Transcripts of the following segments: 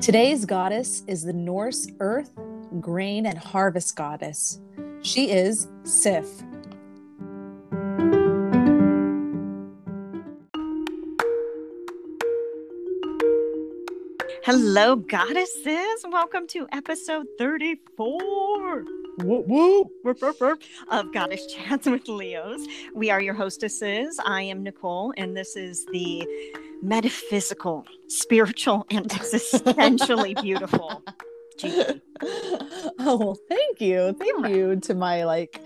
Today's goddess is the Norse earth, grain, and harvest goddess. She is Sif. Hello, goddesses. Welcome to episode 34 Whoop, whoop. Woof, woof, woof, of Goddess Chats with Leos. We are your hostesses. I am Nicole, and this is the metaphysical, spiritual, and existentially beautiful Gigi. Oh, well, thank you. Thank you to my, like,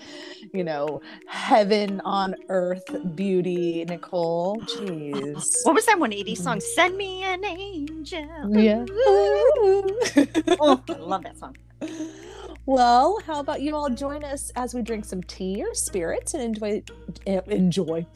you know, heaven on earth beauty, Nicole. Jeez. What was that 180 song? Send me an angel. Yeah. Oh, I love that song. Well, how about you all join us as we drink some tea or spirits and enjoy eh, enjoy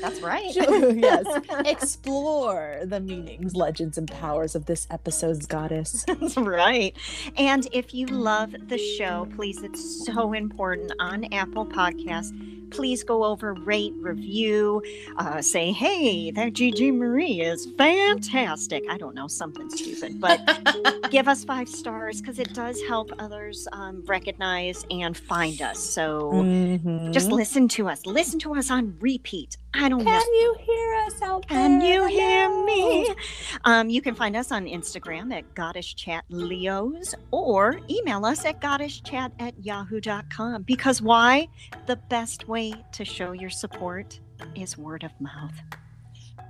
That's right. yes explore the meanings, legends, and powers of this episode's goddess. That's right. And if you love the show, please, it's so important on Apple Podcasts. Please go over, rate, review, uh, say, hey, that Gigi Marie is fantastic. I don't know, something stupid, but give us five stars because it does help others um, recognize and find us. So just Mhm. listen to us. Listen to us on repeat. I don't know. can you hear us out there? Can you hear me? Um, you can find us on Instagram at Goddess Chat Leos or email us at goddesschat at yahoo.com. Because why? The best way to show your support is word of mouth.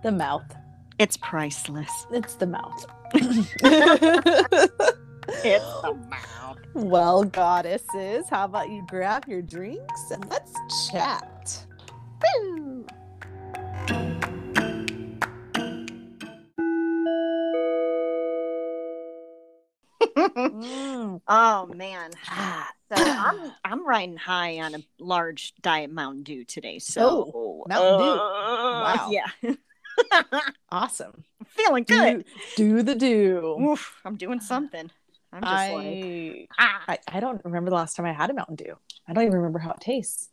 The mouth. It's priceless. It's the mouth. It's the mouth. Well, goddesses, how about you grab your drinks and let's chat? Woo! Mm. Oh man. So I'm I'm riding high on a large diet Mountain Dew today. So Oh, Mountain Dew. uh, Wow. Yeah. Awesome. Feeling good. Do, do the do. Oof, I'm doing something. I'm just like, I, ah. I I don't remember the last time I had a Mountain Dew. I don't even remember how it tastes.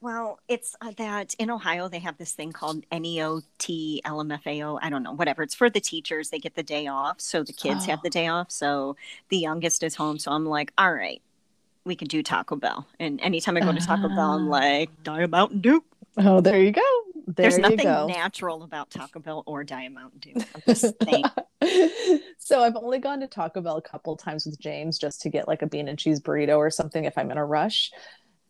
Well, it's uh, that in Ohio they have this thing called NEOT LMFAO. I don't know, whatever. It's for the teachers. They get the day off, so the kids have Oh. the day off. So the youngest is home. So I'm like, all right, we can do Taco Bell. And anytime I go to Taco Bell, I'm Ah. like, Diet Mountain Dew. Oh, there you go. There There's nothing natural about Taco Bell or Diet Mountain Dew. So I've only gone to Taco Bell a couple times with James just to get like a bean and cheese burrito or something if I'm in a rush.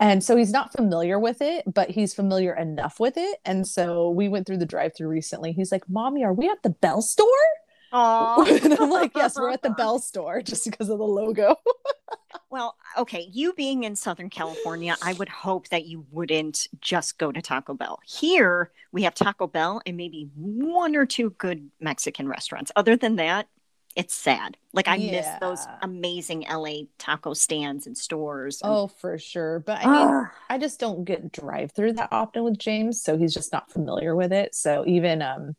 And so he's not familiar with it, but he's familiar enough with it. And so we went through the drive-through recently. He's like, "Mommy, are we at the Bell store?" And I'm like, "Yes, we're at the Bell store just because of the logo." Well, okay, you being in Southern California, I would hope that you wouldn't just go to Taco Bell. Here, we have Taco Bell and maybe one or two good Mexican restaurants. Other than that, it's sad. Like I miss those amazing LA taco stands and stores. and- Oh, for sure. But I mean, Ugh. I just don't get drive-through that often with James, so he's just not familiar with it. So even um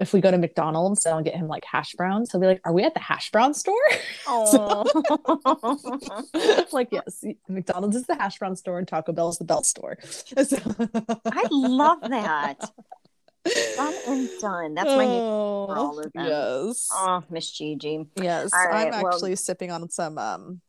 if we go to McDonald's and I'll get him like hash browns, he'll be like, Are we at the hash brown store? Oh. like, yes, McDonald's is the hash brown store and Taco Bell is the Bell store. So- I love that. Done and done. That's my new oh, for all of them. Yes. Oh, Miss Gigi. yes. right, I'm well- actually sipping on some um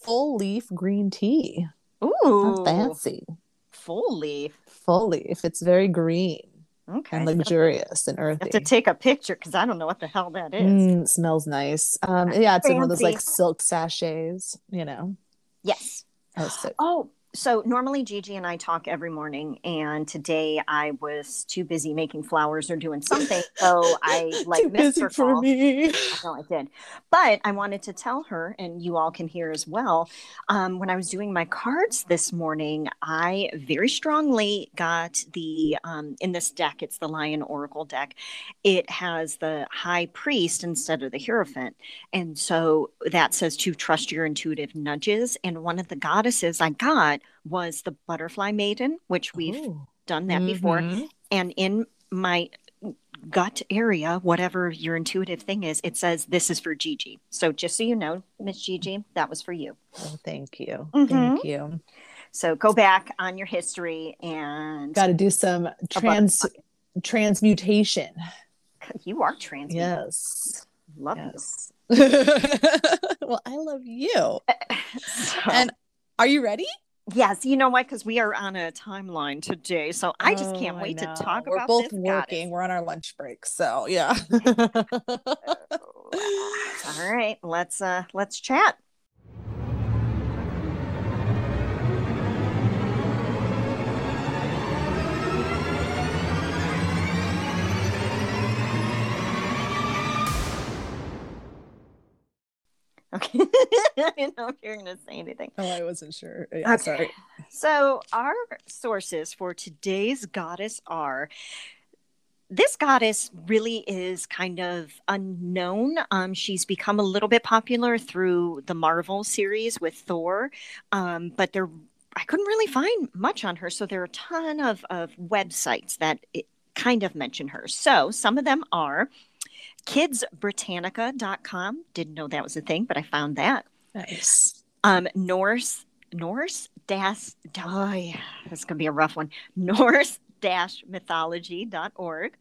full leaf green tea. Ooh, fancy. full leaf. Full leaf. It's very green Okay. and luxurious and I earthy. have to take a picture because I don't know what the hell that is. Mm, smells nice. Um, yeah, it's in one of those like silk sachets, you know. Yes. Oh, so- Oh, so normally Gigi and I talk every morning, and today I was too busy making flowers or doing something, so I like Too missed busy her for call. me. I know I did, but I wanted to tell her, and you all can hear as well. Um, when I was doing my cards this morning, I very strongly got the um, in this deck. It's the Lion Oracle deck. It has the High Priest instead of the Hierophant, and so that says to trust your intuitive nudges. And one of the goddesses I got was the Butterfly Maiden, which we've Ooh. done that before. Mhm. And in my gut area, whatever your intuitive thing is, it says this is for Gigi. So just so you know, Miss Gigi, that was for you. Oh, thank you. Mhm. Thank you. So go back on your history and Got to do some trans transmutation. you are trans. Yes. love yes. well, I love you. So, And are you ready? Yes, you know what? Because we are on a timeline today, so I just can't Oh, wait to talk We're about both this working. We're on our lunch break, so yeah. All right, let's uh let's chat. Okay. I didn't know if you were going to say anything. oh, I wasn't sure. Yeah, Okay. sorry. So, our sources for today's goddess are this goddess really is kind of unknown. Um, she's become a little bit popular through the Marvel series with Thor, um, but there I couldn't really find much on her. So there are a ton of, of websites that it kind of mention her. So some of them are kidsbritannica.com. Didn't know that was a thing, but I found that. Nice. Um, Norse Norse dash oh, yeah, that's gonna be a rough one. Norse dash mythology.org.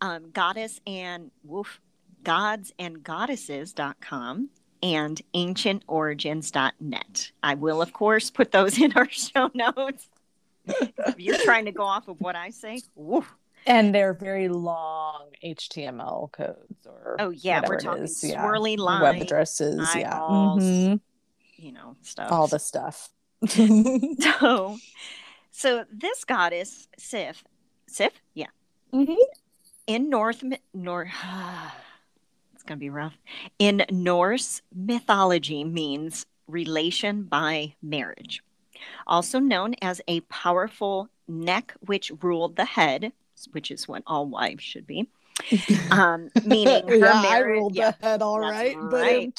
Um, goddess and woof gods and goddesses.com and ancientorigins.net. I will of course put those in our show notes. if you're trying to go off of what I say, woof. And they're very long HTML codes or Oh yeah, we're talking is, yeah. swirly web lines, addresses, yeah. Mhm. you know, stuff. All the stuff. So, so this goddess Sif, Sif, yeah, Mhm. in North North. It's gonna be rough. In Norse mythology, means relation by marriage, also known as a powerful neck which ruled the head, which is what all wives should be. Um, meaning her yeah, I marriage, rolled yeah, the head all right, right.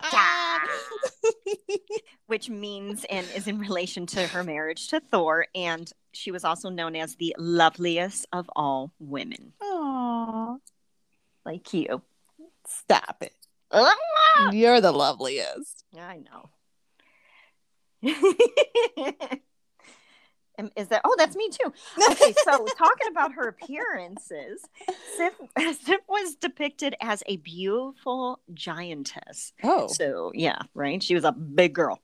but which means and is in relation to her marriage to Thor, and she was also known as the loveliest of all women, Aw, like you. stop it. You're the loveliest. I know. Is that? Oh, that's me too. Okay, so talking about her appearances, Sif, Sif was depicted as a beautiful giantess. Oh, So, yeah, right. She was a big girl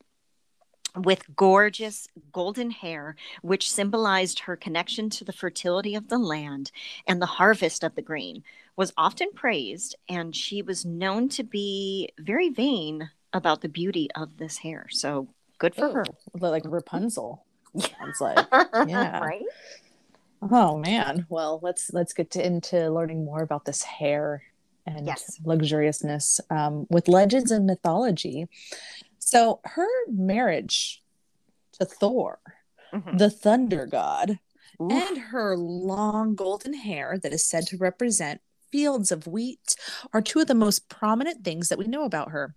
with gorgeous golden hair, which symbolized her connection to the fertility of the land and the harvest of the grain, was often praised, and she was known to be very vain about the beauty of this hair. So, good for oh. her. Oh, like Rapunzel. Sounds like. Yeah. right? Oh man. Well, let's let's get to, into learning more about this hair and Yes. luxuriousness um, with legends and mythology. So her marriage to Thor, Mhm. the thunder god, Oof. and her long golden hair that is said to represent fields of wheat are two of the most prominent things that we know about her.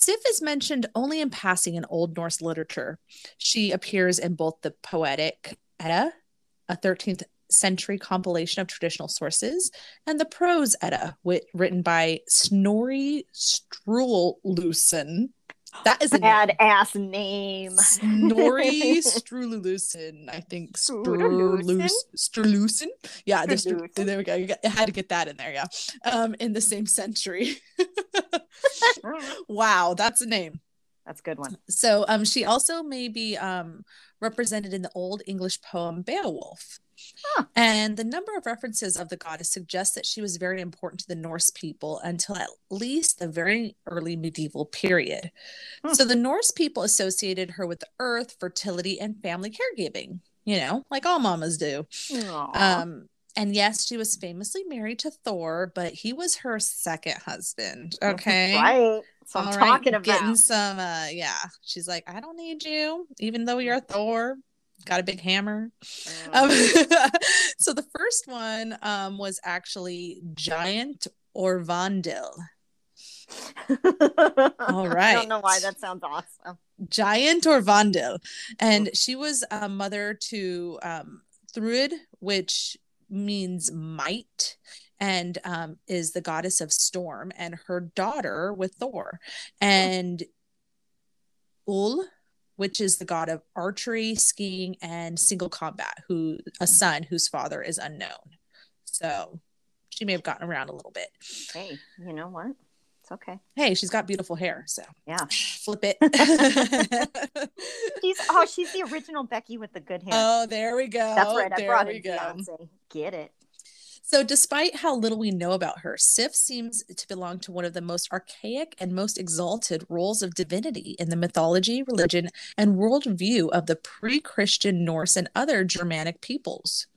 Sif is mentioned only in passing in Old Norse literature. She appears in both the Poetic Edda, a 13th century compilation of traditional sources, and the Prose Edda, written by Snorri Sturluson. That is a. Bad ass name. Snorri Strulusen, I think. Sturluson? Yeah, the there we go. I had to get that in there, yeah. Um, in the same century. wow, that's a name. That's a good one. So um, she also may be um, represented in the Old English poem Beowulf. Huh. And the number of references of the goddess suggests that she was very important to the Norse people until at least the very early medieval period. Hmm. So the Norse people associated her with the earth, fertility, and family caregiving, you know, like all mamas do. Um, and yes, she was famously married to Thor, but he was her second husband. Okay. Right. So I'm All right, talking about. getting some uh yeah. She's like, I don't need you, even though you're Thor. Got a big hammer. Um, Mm. so the first one um was actually Giant Orvandil. All right. I don't know why that sounds awesome. Giant Orvandil. And she was a mother to um Thrud, which means might and um, is the goddess of storm and her daughter with thor and ul which is the god of archery skiing and single combat who a son whose father is unknown so she may have gotten around a little bit. Hey, you know what? It's okay. Hey, she's got beautiful hair, so Yeah. flip it. She's oh, she's the original Becky with the good hair. oh, there we go. That's right. I There brought in go. Beyonce. Get it? So, despite how little we know about her, Sif seems to belong to one of the most archaic and most exalted roles of divinity in the mythology, religion, and worldview of the pre Christian Norse and other Germanic peoples.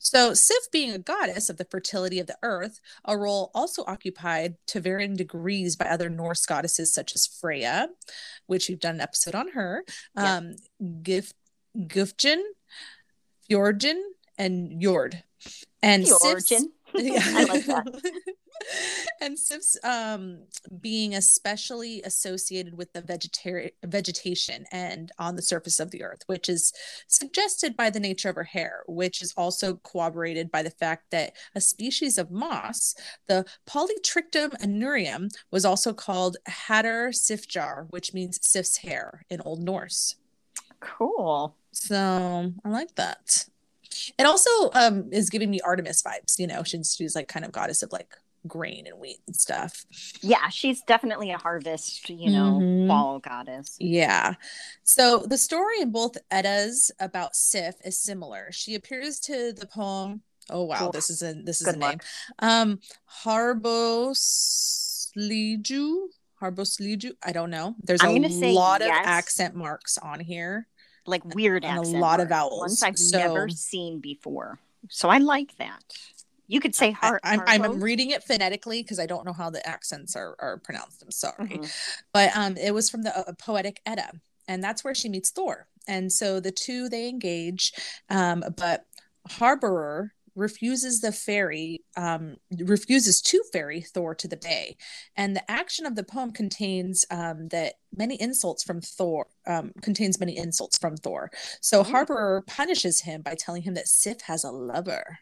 So, Sif being a goddess of the fertility of the earth, a role also occupied to varying degrees by other Norse goddesses such as Freya, which we've done an episode on her, Yeah. um, Gif- Gufjin, Fjordjin, and Jord. And Sif's- Georgian. yeah. I like that. and Sif's um, being especially associated with the vegetari- vegetation and on the surface of the earth, which is suggested by the nature of her hair, which is also corroborated by the fact that a species of moss, the Polytrichum aureum, was also called Hatter Sifjar, which means Sif's hair in Old Norse. Cool. So I like that. It also um is giving me Artemis vibes, you know, since she's like kind of goddess of like grain and wheat and stuff. Yeah, she's definitely a harvest, you know, Mhm. fall goddess. Yeah. So the story in both Eddas about Sif is similar. She appears to the poem. Oh wow, Oof. this is a this is Good a name. luck. Um Harbosliju. Harbosliju. I don't know. There's I'm a lot of accent marks on here. Like weird And a accent lot of vowels, Ones I've so- never seen before. So I like that. You could say I, heart. I'm, I'm reading it phonetically because I don't know how the accents are, are pronounced. I'm sorry. Mm-hmm. but um it was from the uh, poetic edda and that's where she meets thor and so the two they engage um but harborer refuses the ferry um refuses to ferry thor to the bay and the action of the poem contains um that many insults from thor um contains many insults from thor. So harborer punishes him by telling him that sif has a lover.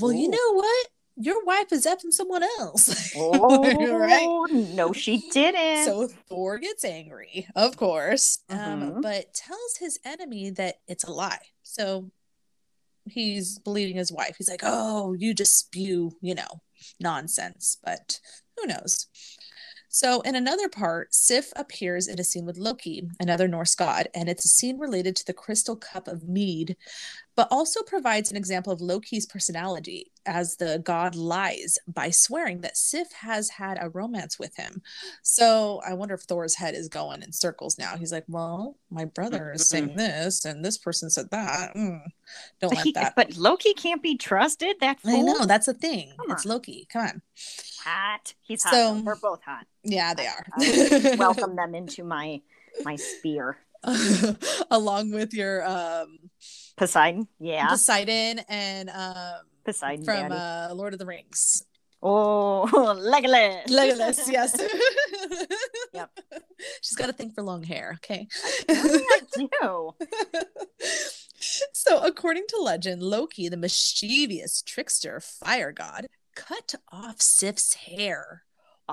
Well you know what? Your wife is after someone else. Oh, right no, she didn't. so Thor gets angry, of course, um, Mhm. but tells his enemy that it's a lie. So he's believing his wife. He's like, "Oh, you just spew, you know, nonsense." But who knows? So, in another part, Sif appears in a scene with Loki, another Norse god, and it's a scene related to the crystal cup of mead, but also provides an example of Loki's personality as the god lies by swearing that Sif has had a romance with him. So, I wonder if Thor's head is going in circles now. He's like, Well, my brother is saying this, and this person said that. Mm, don't he- that. but Loki can't be trusted. That I know, that's the thing. It's. Loki. Come on. hot. He's hot. So-. They're both hot. Yeah, they are. Welcome them into my my spear. along with your um Poseidon. Yeah. Poseidon and um Poseidon. from uh Lord of the Rings. oh, Legolas. Legolas, yes. Yep. She's got a thing for long hair, okay. I do. so according to legend, Loki, the mischievous trickster fire god, cut off Sif's hair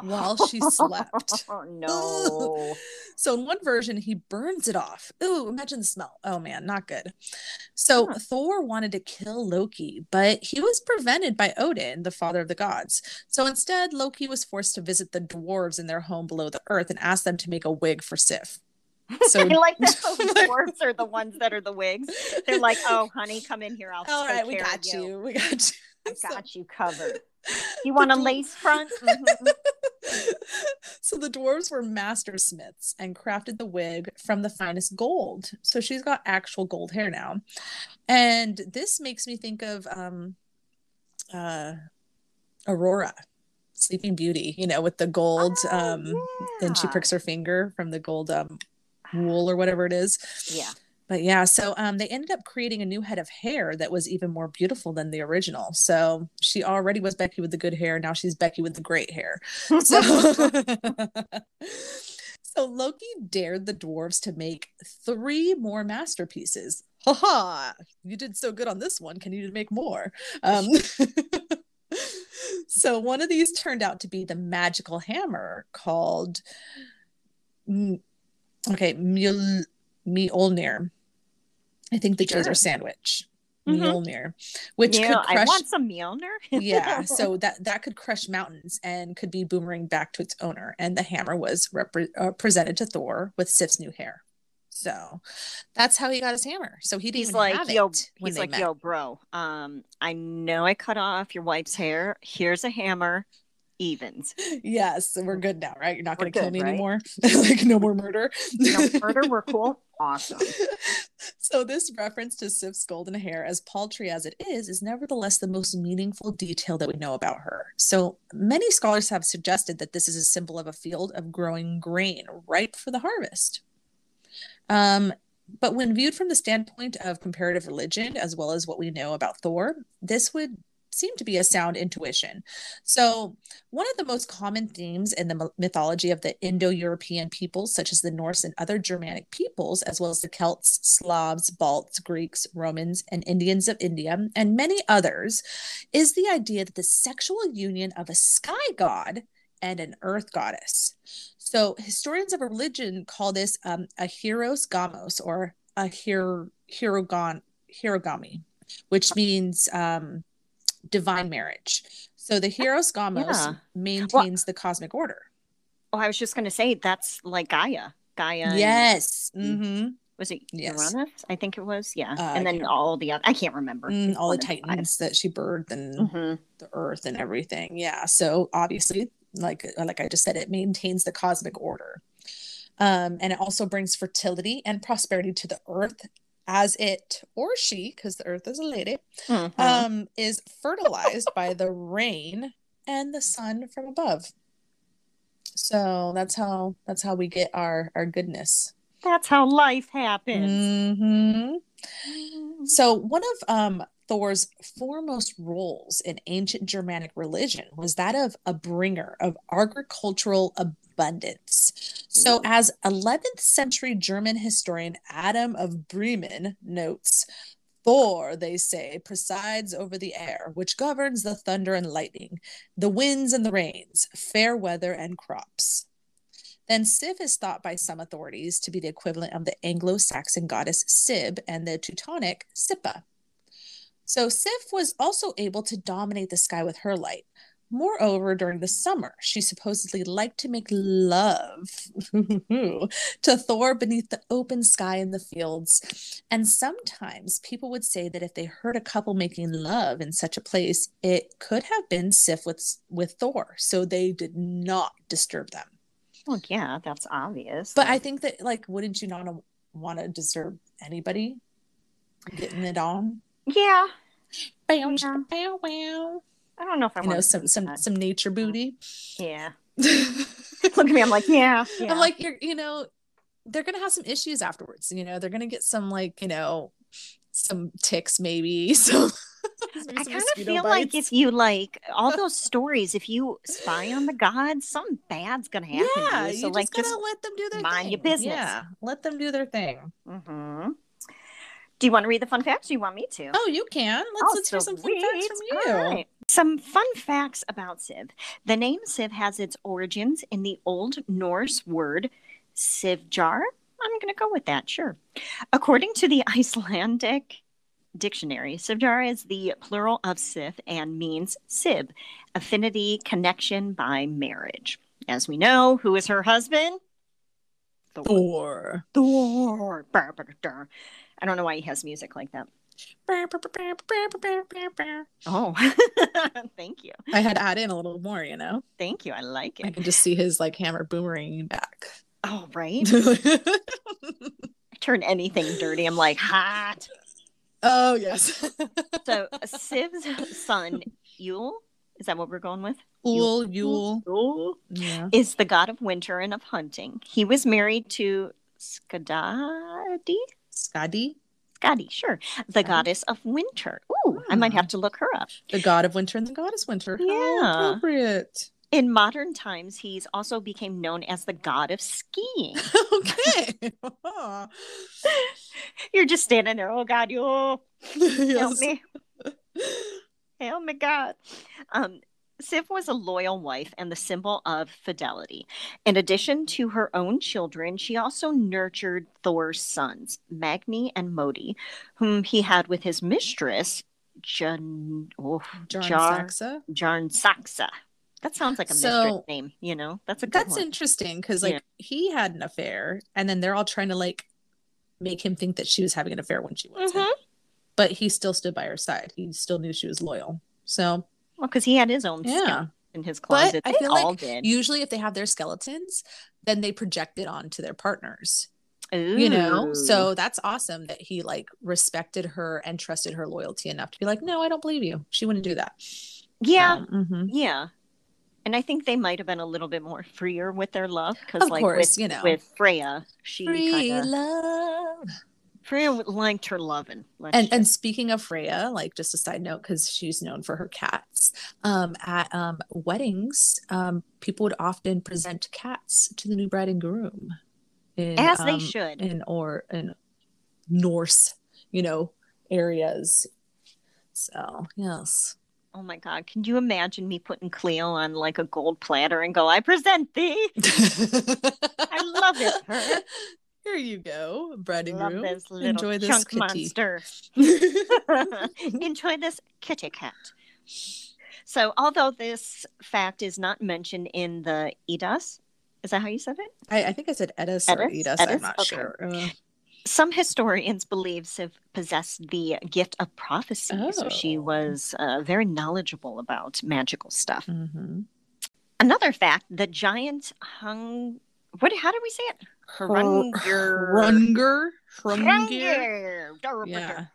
while she slept. Oh no. So in one version, he burns it off. Ooh, imagine the smell. Oh man, not good. So Huh. Thor wanted to kill Loki, but he was prevented by Odin, the father of the gods. So instead, Loki was forced to visit the dwarves in their home below the earth and ask them to make a wig for Sif. So I like that those dwarves are the ones that are the wigs. They're like, oh, honey, come in here. I'll all take right, we got of you. We got you. I So- got you covered. You want a lace front? Mhm. so the dwarves were master smiths and crafted the wig from the finest gold. So she's got actual gold hair now. And this makes me think of um uh Aurora, Sleeping Beauty, you know, with the gold Oh, um and she pricks her finger from the gold um wool or whatever it is. Yeah. But yeah, so um, they ended up creating a new head of hair that was even more beautiful than the original. So she already was Becky with the good hair. Now she's Becky with the great hair. So, so Loki dared the dwarves to make three more masterpieces. Ha ha! You did so good on this one. Can you make more? Um, so one of these turned out to be the magical hammer called, okay, Mjol- Mjolnir. I think the Sure. are sandwich. Mjolnir, which Yeah, could I crush. want some Mjolnir. yeah, so that that could crush mountains and could be boomerang back to its owner. And the hammer was uh, presented to Thor with Sif's new hair. So that's how he got his hammer. So he didn't he's even like, have yo, he's like, met. yo, bro. Um, I know I cut off your wife's hair. Here's a hammer. Evens. Yes, we're good now, right? You're not going to kill me right? anymore. like no more murder. No murder. we're cool. Awesome. so this reference to Sif's golden hair, as paltry as it is, is nevertheless the most meaningful detail that we know about her. So many scholars have suggested that this is a symbol of a field of growing grain ripe for the harvest. Um, but when viewed from the standpoint of comparative religion, as well as what we know about Thor, this would seem to be a sound intuition. So, one of the most common themes in the mythology of the Indo European peoples, such as the Norse and other Germanic peoples, as well as the Celts, Slavs, Balts, Greeks, Romans, and Indians of India, and many others, is the idea that the sexual union of a sky god and an earth goddess. So, historians of religion call this um, a hieros gamos or a hero, hierogon, hierogamy, which means um, divine marriage. So, the hieros gamos Yeah. maintains the cosmic order. Oh, I was just gonna say that's like Gaia. Gaia. Yes. Mm. hmm was it Yes. Uranus? I think it was. Yeah. Uh, and then all the other. I can't remember. Mm, all the One of five. titans that she birthed and Mhm. the earth and everything. Yeah. So obviously, like like I just said, it maintains the cosmic order. Um, and it also brings fertility and prosperity to the earth as it or she, because the earth is a lady, Mhm. um, is fertilized by the rain and the sun from above. So that's how that's how we get our our goodness. That's how life happens. hmm So one of um, Thor's foremost roles in ancient Germanic religion was that of a bringer of agricultural abundance. So, as 11th century German historian Adam of Bremen notes, Thor, they say, presides over the air, which governs the thunder and lightning, the winds and the rains, fair weather and crops. Then Sif is thought by some authorities to be the equivalent of the Anglo Saxon goddess Sib and the Teutonic Sippa. So Sif was also able to dominate the sky with her light. Moreover, during the summer, she supposedly liked to make love to Thor beneath the open sky in the fields. And sometimes people would say that if they heard a couple making love in such a place, it could have been Sif with, with Thor. So they did not disturb them. Well, yeah, that's obvious. But I think that, like, wouldn't you not want to disturb anybody getting it on? Yeah, Bow, Yeah. bow, wow. I don't know if I You want know, some some that. some nature booty. Yeah. Look at me. I'm like, yeah. yeah. I'm like, you're, you know, they're gonna have some issues afterwards. You know, they're gonna get some like, you know, some ticks maybe. So I kind of feel like if you like all those stories, if you spy on the gods, something bad's gonna happen. yeah, to you. So you like, just gotta just let them do their mind thing. your business. Yeah, let them do their thing. Mhm. Do you want to read the fun facts? Do you want me to? Oh, you can. Let's Oh, let's hear some fun facts from you. All right. Some fun facts about Civ. The name Civ has its origins in the Old Norse word Sivjar. I'm going to go with that, sure. According to the Icelandic dictionary, Sivjar is the plural of Sif and means Sib, affinity, connection by marriage. As we know, who is her husband? Thor. Thor. Thor. I don't know why he has music like that. Oh, thank you. I had to add in a little more, you know. Thank you. I like it. I can just see his like hammer boomerang back. Oh, right. Turn anything dirty. I'm like, hot. oh yes. So, Siv's son, Yule, is that what we're going with? Yule, Yule. Yule Yeah. is the god of winter and of hunting. He was married to Skadi. Skadi, Skadi, sure. The Skadi. goddess of winter. Ooh, I might Ah. have to look her up. the god of winter and the goddess winter. How Yeah. appropriate. In modern times, he's also became known as the god of skiing. okay. You're just standing there. Oh God, you help yes. me. Help me, God. Um, Sif was a loyal wife and the symbol of fidelity. In addition to her own children, she also nurtured Thor's sons, Magni and Modi, whom he had with his mistress, Jan, oh, Jarn Jar- Saxa. Jarn Saxa. That sounds like a So- mistress name, you know? That's a good That's one. interesting because like Yeah. he had an affair, and then they're all trying to like make him think that she was having an affair when she wasn't. Mhm. But he still stood by her side. He still knew she was loyal. So Well, because he had his own yeah. in his closet. But. I feel like did. usually if they have their skeletons, then they project it onto their partners. You know? So that's awesome that he like respected her and trusted her loyalty enough to be like, no, I don't believe you. She wouldn't do that. yeah, So, mhm. yeah. And I think they might have been a little bit more freer with their love because, Of like, course, with, you know. with Freya, she kind of love. Freya liked her loving. And and speaking of Freya, like just a side note, because she's known for her cats. Um, at um, weddings, um, people would often present cats to the new bride and groom, in, as they um, should. in or in Norse, you know, areas. So yes, Oh my God! Can you imagine me putting Cleo on like a gold platter and go, "I present thee"? I love it, her. Here you go, bride and Love groom. this Enjoy this chunk kitty. monster. Enjoy this kitty cat. So, although this fact is not mentioned in the Edas, is that how you said it? I, I think I said Edis or? Edis. I'm not Okay. sure. Uh, Some historians believe Siv possessed the gift of prophecy, so she Oh. was uh, very knowledgeable about magical stuff. mhm. Another fact: the giant hung. What? How do we say it? Hrunger. Hrunger. Hrungnir. Yeah.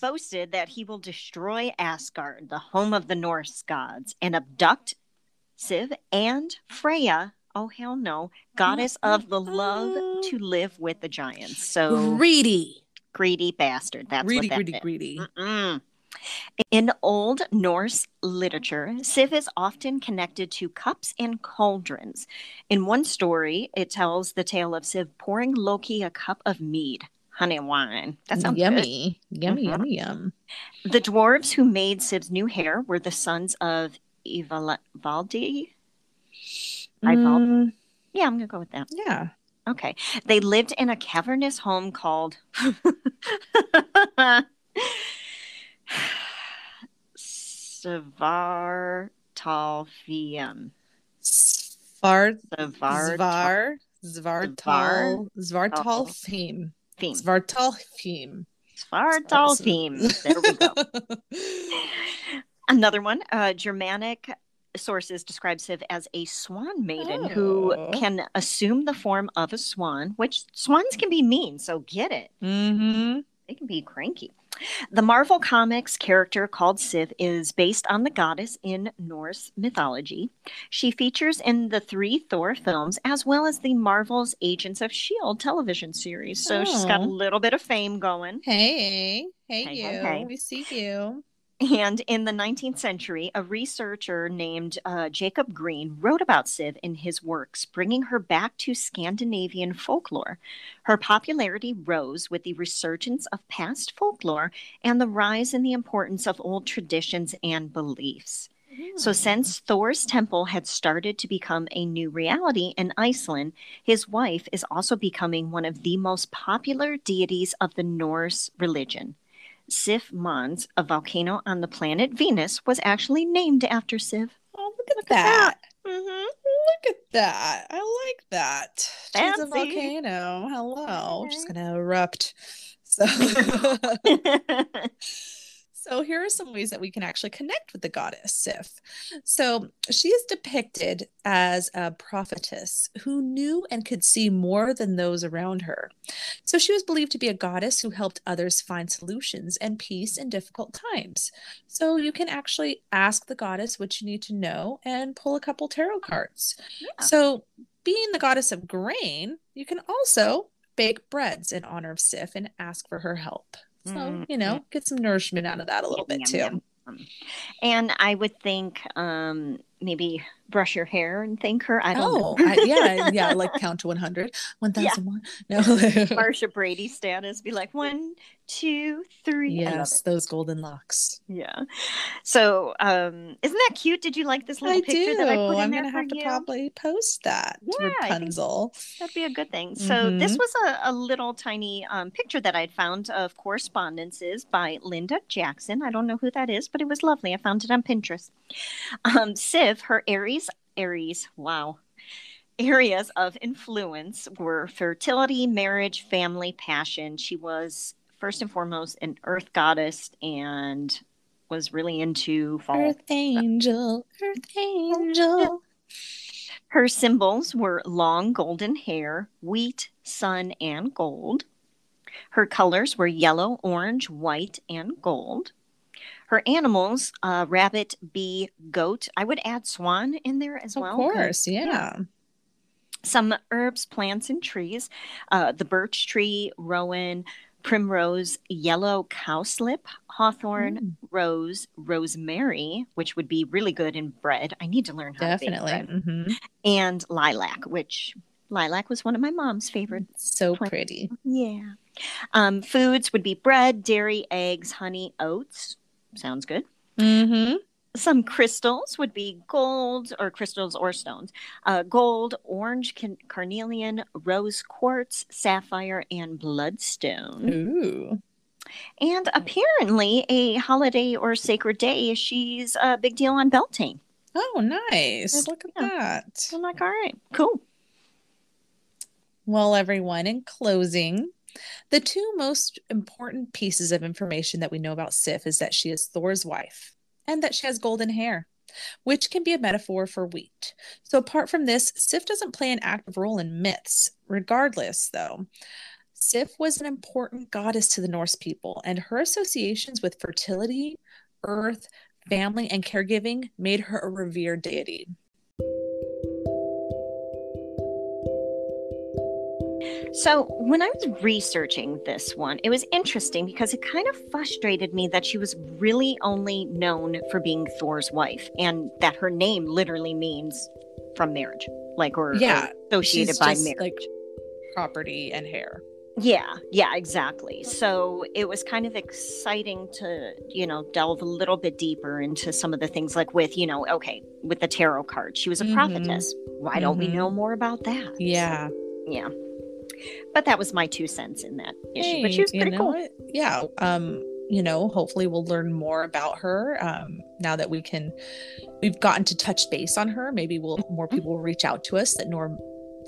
boasted that he will destroy Asgard, the home of the Norse gods, and abduct Siv and Freya. Oh hell no, goddess of the love to live with the giants. So Greedy. greedy bastard. That's Greedy, what that greedy, is. greedy. Mm-mm. In Old Norse literature, Sif is often connected to cups and cauldrons. In one story, it tells the tale of Siv pouring Loki a cup of mead, honey wine. That sounds good. yummy. Yummy, Mhm. yummy, yum. The dwarves who made Siv's new hair were the sons of Ivaldi. Ivaldi. Mm, Yeah, I'm going to go with that. yeah. Okay. They lived in a cavernous home called Svartalfium. Svar, Svartalfium. Zvar, Zvartal, Zvartal theme. Zvartal theme. Svartalfium. There we go. Another one, uh, Germanic sources describe Siv as a swan maiden who Oh. can assume the form of a swan, which swans can be mean, so get it. Mm-hmm. They can be cranky. The Marvel Comics character called Sif is based on the goddess in Norse mythology. She features in the three Thor films as well as the Marvel's Agents of S.H.I.E.L.D. Television series. So she's got a Oh. little bit of fame going. Hey, hey, Hey, you. hey, hey. We see you. And in the 19th century, a researcher named uh, Jacob Grimm wrote about Siv in his works, bringing her back to Scandinavian folklore. Her popularity rose with the resurgence of past folklore and the rise in the importance of old traditions and beliefs. So, since Thor's temple had started to become a new reality in Iceland, his wife is also becoming one of the most popular deities of the Norse religion. Sif Mons, a volcano on the planet Venus, was actually named after Siv. Oh, look at Look at that. Mm-hmm. Look at that. I like that. She's a volcano. Hello. Just gonna erupt. So So here are some ways that we can actually connect with the goddess Sif. So she is depicted as a prophetess who knew and could see more than those around her. So she was believed to be a goddess who helped others find solutions and peace in difficult times. So you can actually ask the goddess what you need to know and pull a couple tarot cards. Yeah. So being the goddess of grain, you can also bake breads in honor of Sif and ask for her help. So, Mm, you know, get some nourishment out of that a little Yum, bit yum, too. yum. And I would think um, maybe brush your hair and thank her. I don't Oh, know. I, yeah, yeah, like count to 100. 1001. No. Marcia Brady status be like one, two, three. Yes, those golden locks. Yeah. So, um, isn't that cute? Did you like this little I picture do. that I put in I'm there gonna for have to probably post that. Yeah, Rapunzel. That'd be a good thing. So this Mhm. was a, a little tiny um, picture that I'd found of correspondences by Linda Jackson. I don't know who that is, but it was lovely. I found it on Pinterest. Um, Civ, her Aries, Aries, wow. Areas of influence were fertility, marriage, family, passion. She was first and foremost an earth goddess and was really into fall. Earth angel, Earth angel. Her symbols were long golden hair, wheat, sun, and gold. Her colors were yellow, orange, white, and gold. Her animals, uh, rabbit, bee, goat. I would add swan in there as Of well. Of course, yeah. Some herbs, plants, and trees. Uh, the birch tree, rowan, primrose, yellow cowslip, hawthorn, Mm, rose, rosemary, which would be really good in bread. I need to learn how to bake definitely. bread. hmm And lilac, which lilac was one of my mom's favorites. So Plant- pretty. Yeah. Um, foods would be bread, dairy, eggs, honey, oats. Sounds good. Mm-hmm. Some crystals would be gold or crystals or stones. Uh, gold, orange can- carnelian, rose quartz, sapphire, and bloodstone. Ooh. And apparently, a holiday or sacred day, she's a big deal on Beltane. Oh, nice. Look at yeah. that. I'm like, all right, cool. Well, everyone, in closing, the two most important pieces of information that we know about Sif is that she is Thor's wife and that she has golden hair, which can be a metaphor for wheat. So, apart from this, Sif doesn't play an active role in myths. Regardless, though, Sif was an important goddess to the Norse people, and her associations with fertility, earth, family, and caregiving made her a revered deity. So, when I was researching this one, it was interesting because it kind of frustrated me that she was really only known for being Thor's wife and that her name literally means from marriage, like or, Yeah, associated she's by just, marriage. like, Property and hair. Yeah, yeah, exactly. So it was kind of exciting to, you know, delve a little bit deeper into some of the things like with, you know, okay, with the tarot card. She was a Mhm. prophetess. Why don't we know more about that? Yeah. Yeah. But that was my two cents in that issue. But she was pretty cool. what? Yeah. Um, you know, hopefully we'll learn more about her um, now that we can. We've gotten to touch base on her. Maybe we'll more Mm-hmm. people will reach out to us that norm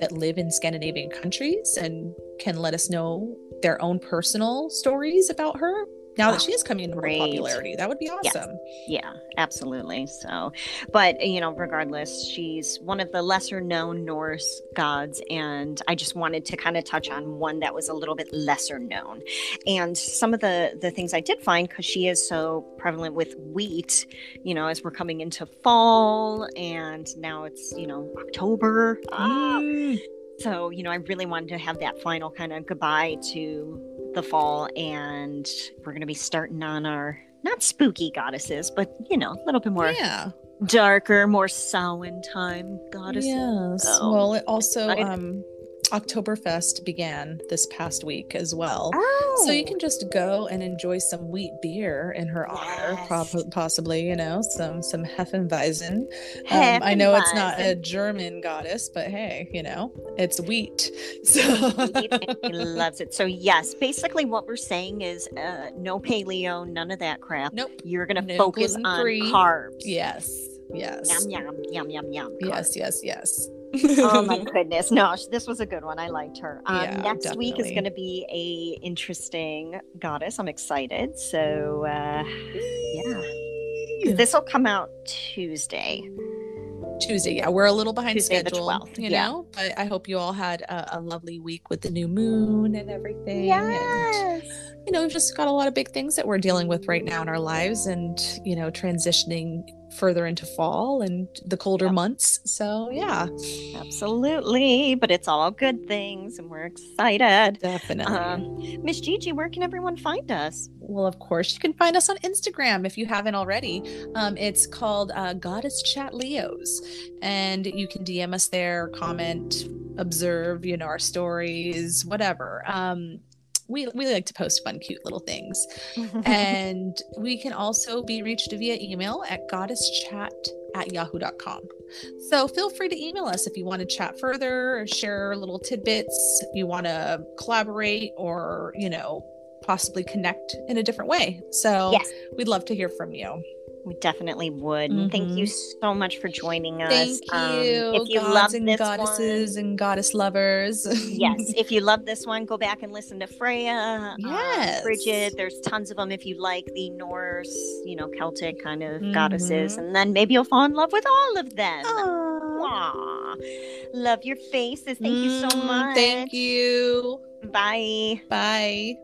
that live in Scandinavian countries and can let us know their own personal stories about her. Now that she is coming into more great. popularity, that would be awesome. Yeah, absolutely. So, but you know, regardless, she's one of the lesser known Norse gods, and I just wanted to kind of touch on one that was a little bit lesser known. And some of the the things I did find because she is so prevalent with wheat, you know, as we're coming into fall, and now it's you know October. Ah, Mm. so, you know, I really wanted to have that final kind of goodbye to the fall. And we're going to be starting on our not spooky goddesses, but, you know, a little bit more Yeah. darker, more Samhain time goddesses. Yes. So, well, it also excited. um, Oktoberfest began this past week as well. Oh, So you can just go and enjoy some wheat beer in her honor, prob- possibly, you know, some some Hefeweizen. Um, I know it's not a German goddess, but hey, you know, it's wheat. So Wheat, he loves it. So, yes, basically what we're saying is uh, no paleo, none of that crap. nope. You're going to No focus on carbs. Yes. Yes. Yum, yum, yum, yum, yum. Yes, yes, yes. Oh my goodness. No this was a good one. I liked her. Um, Yeah, next week is going to be a interesting goddess. I'm excited. So uh yeah. This will come out tuesday. Tuesday. Yeah, we're a little behind Tuesday the schedule, 12th, you yeah. know, but I hope you all had a, a lovely week with the new moon and everything. and- you know, we've just got a lot of big things that we're dealing with right now in our lives and, you know, transitioning further into fall and the colder Yep. months. So, yeah, absolutely but it's all good things and we're excited definitely. um miss gigi where can everyone find us well, of course, you can find us on Instagram if you haven't already. Um, it's called uh, Goddess Chat Leos, and you can DM us there, comment, observe, you know, our stories, whatever. Um, we we like to post fun, cute little things. and we can also be reached via email at goddesschat at yahoo.com. So feel free to email us if you want to chat further, share little tidbits, you want to collaborate, or, you know, possibly connect in a different way. So Yes. we'd love to hear from you. We definitely would. And Thank you so much for joining us. Mm-hmm. Thank Um, you, if you gods love and this goddesses and goddess lovers. yes. If you love this one, go back and listen to Freya, um, Yes. Bridget. There's tons of them if you like the Norse, you know, Celtic kind of Mhm. goddesses, and then maybe you'll fall in love with all of them. Love your faces. Thank you so Mm, much. Thank you. Bye. Bye.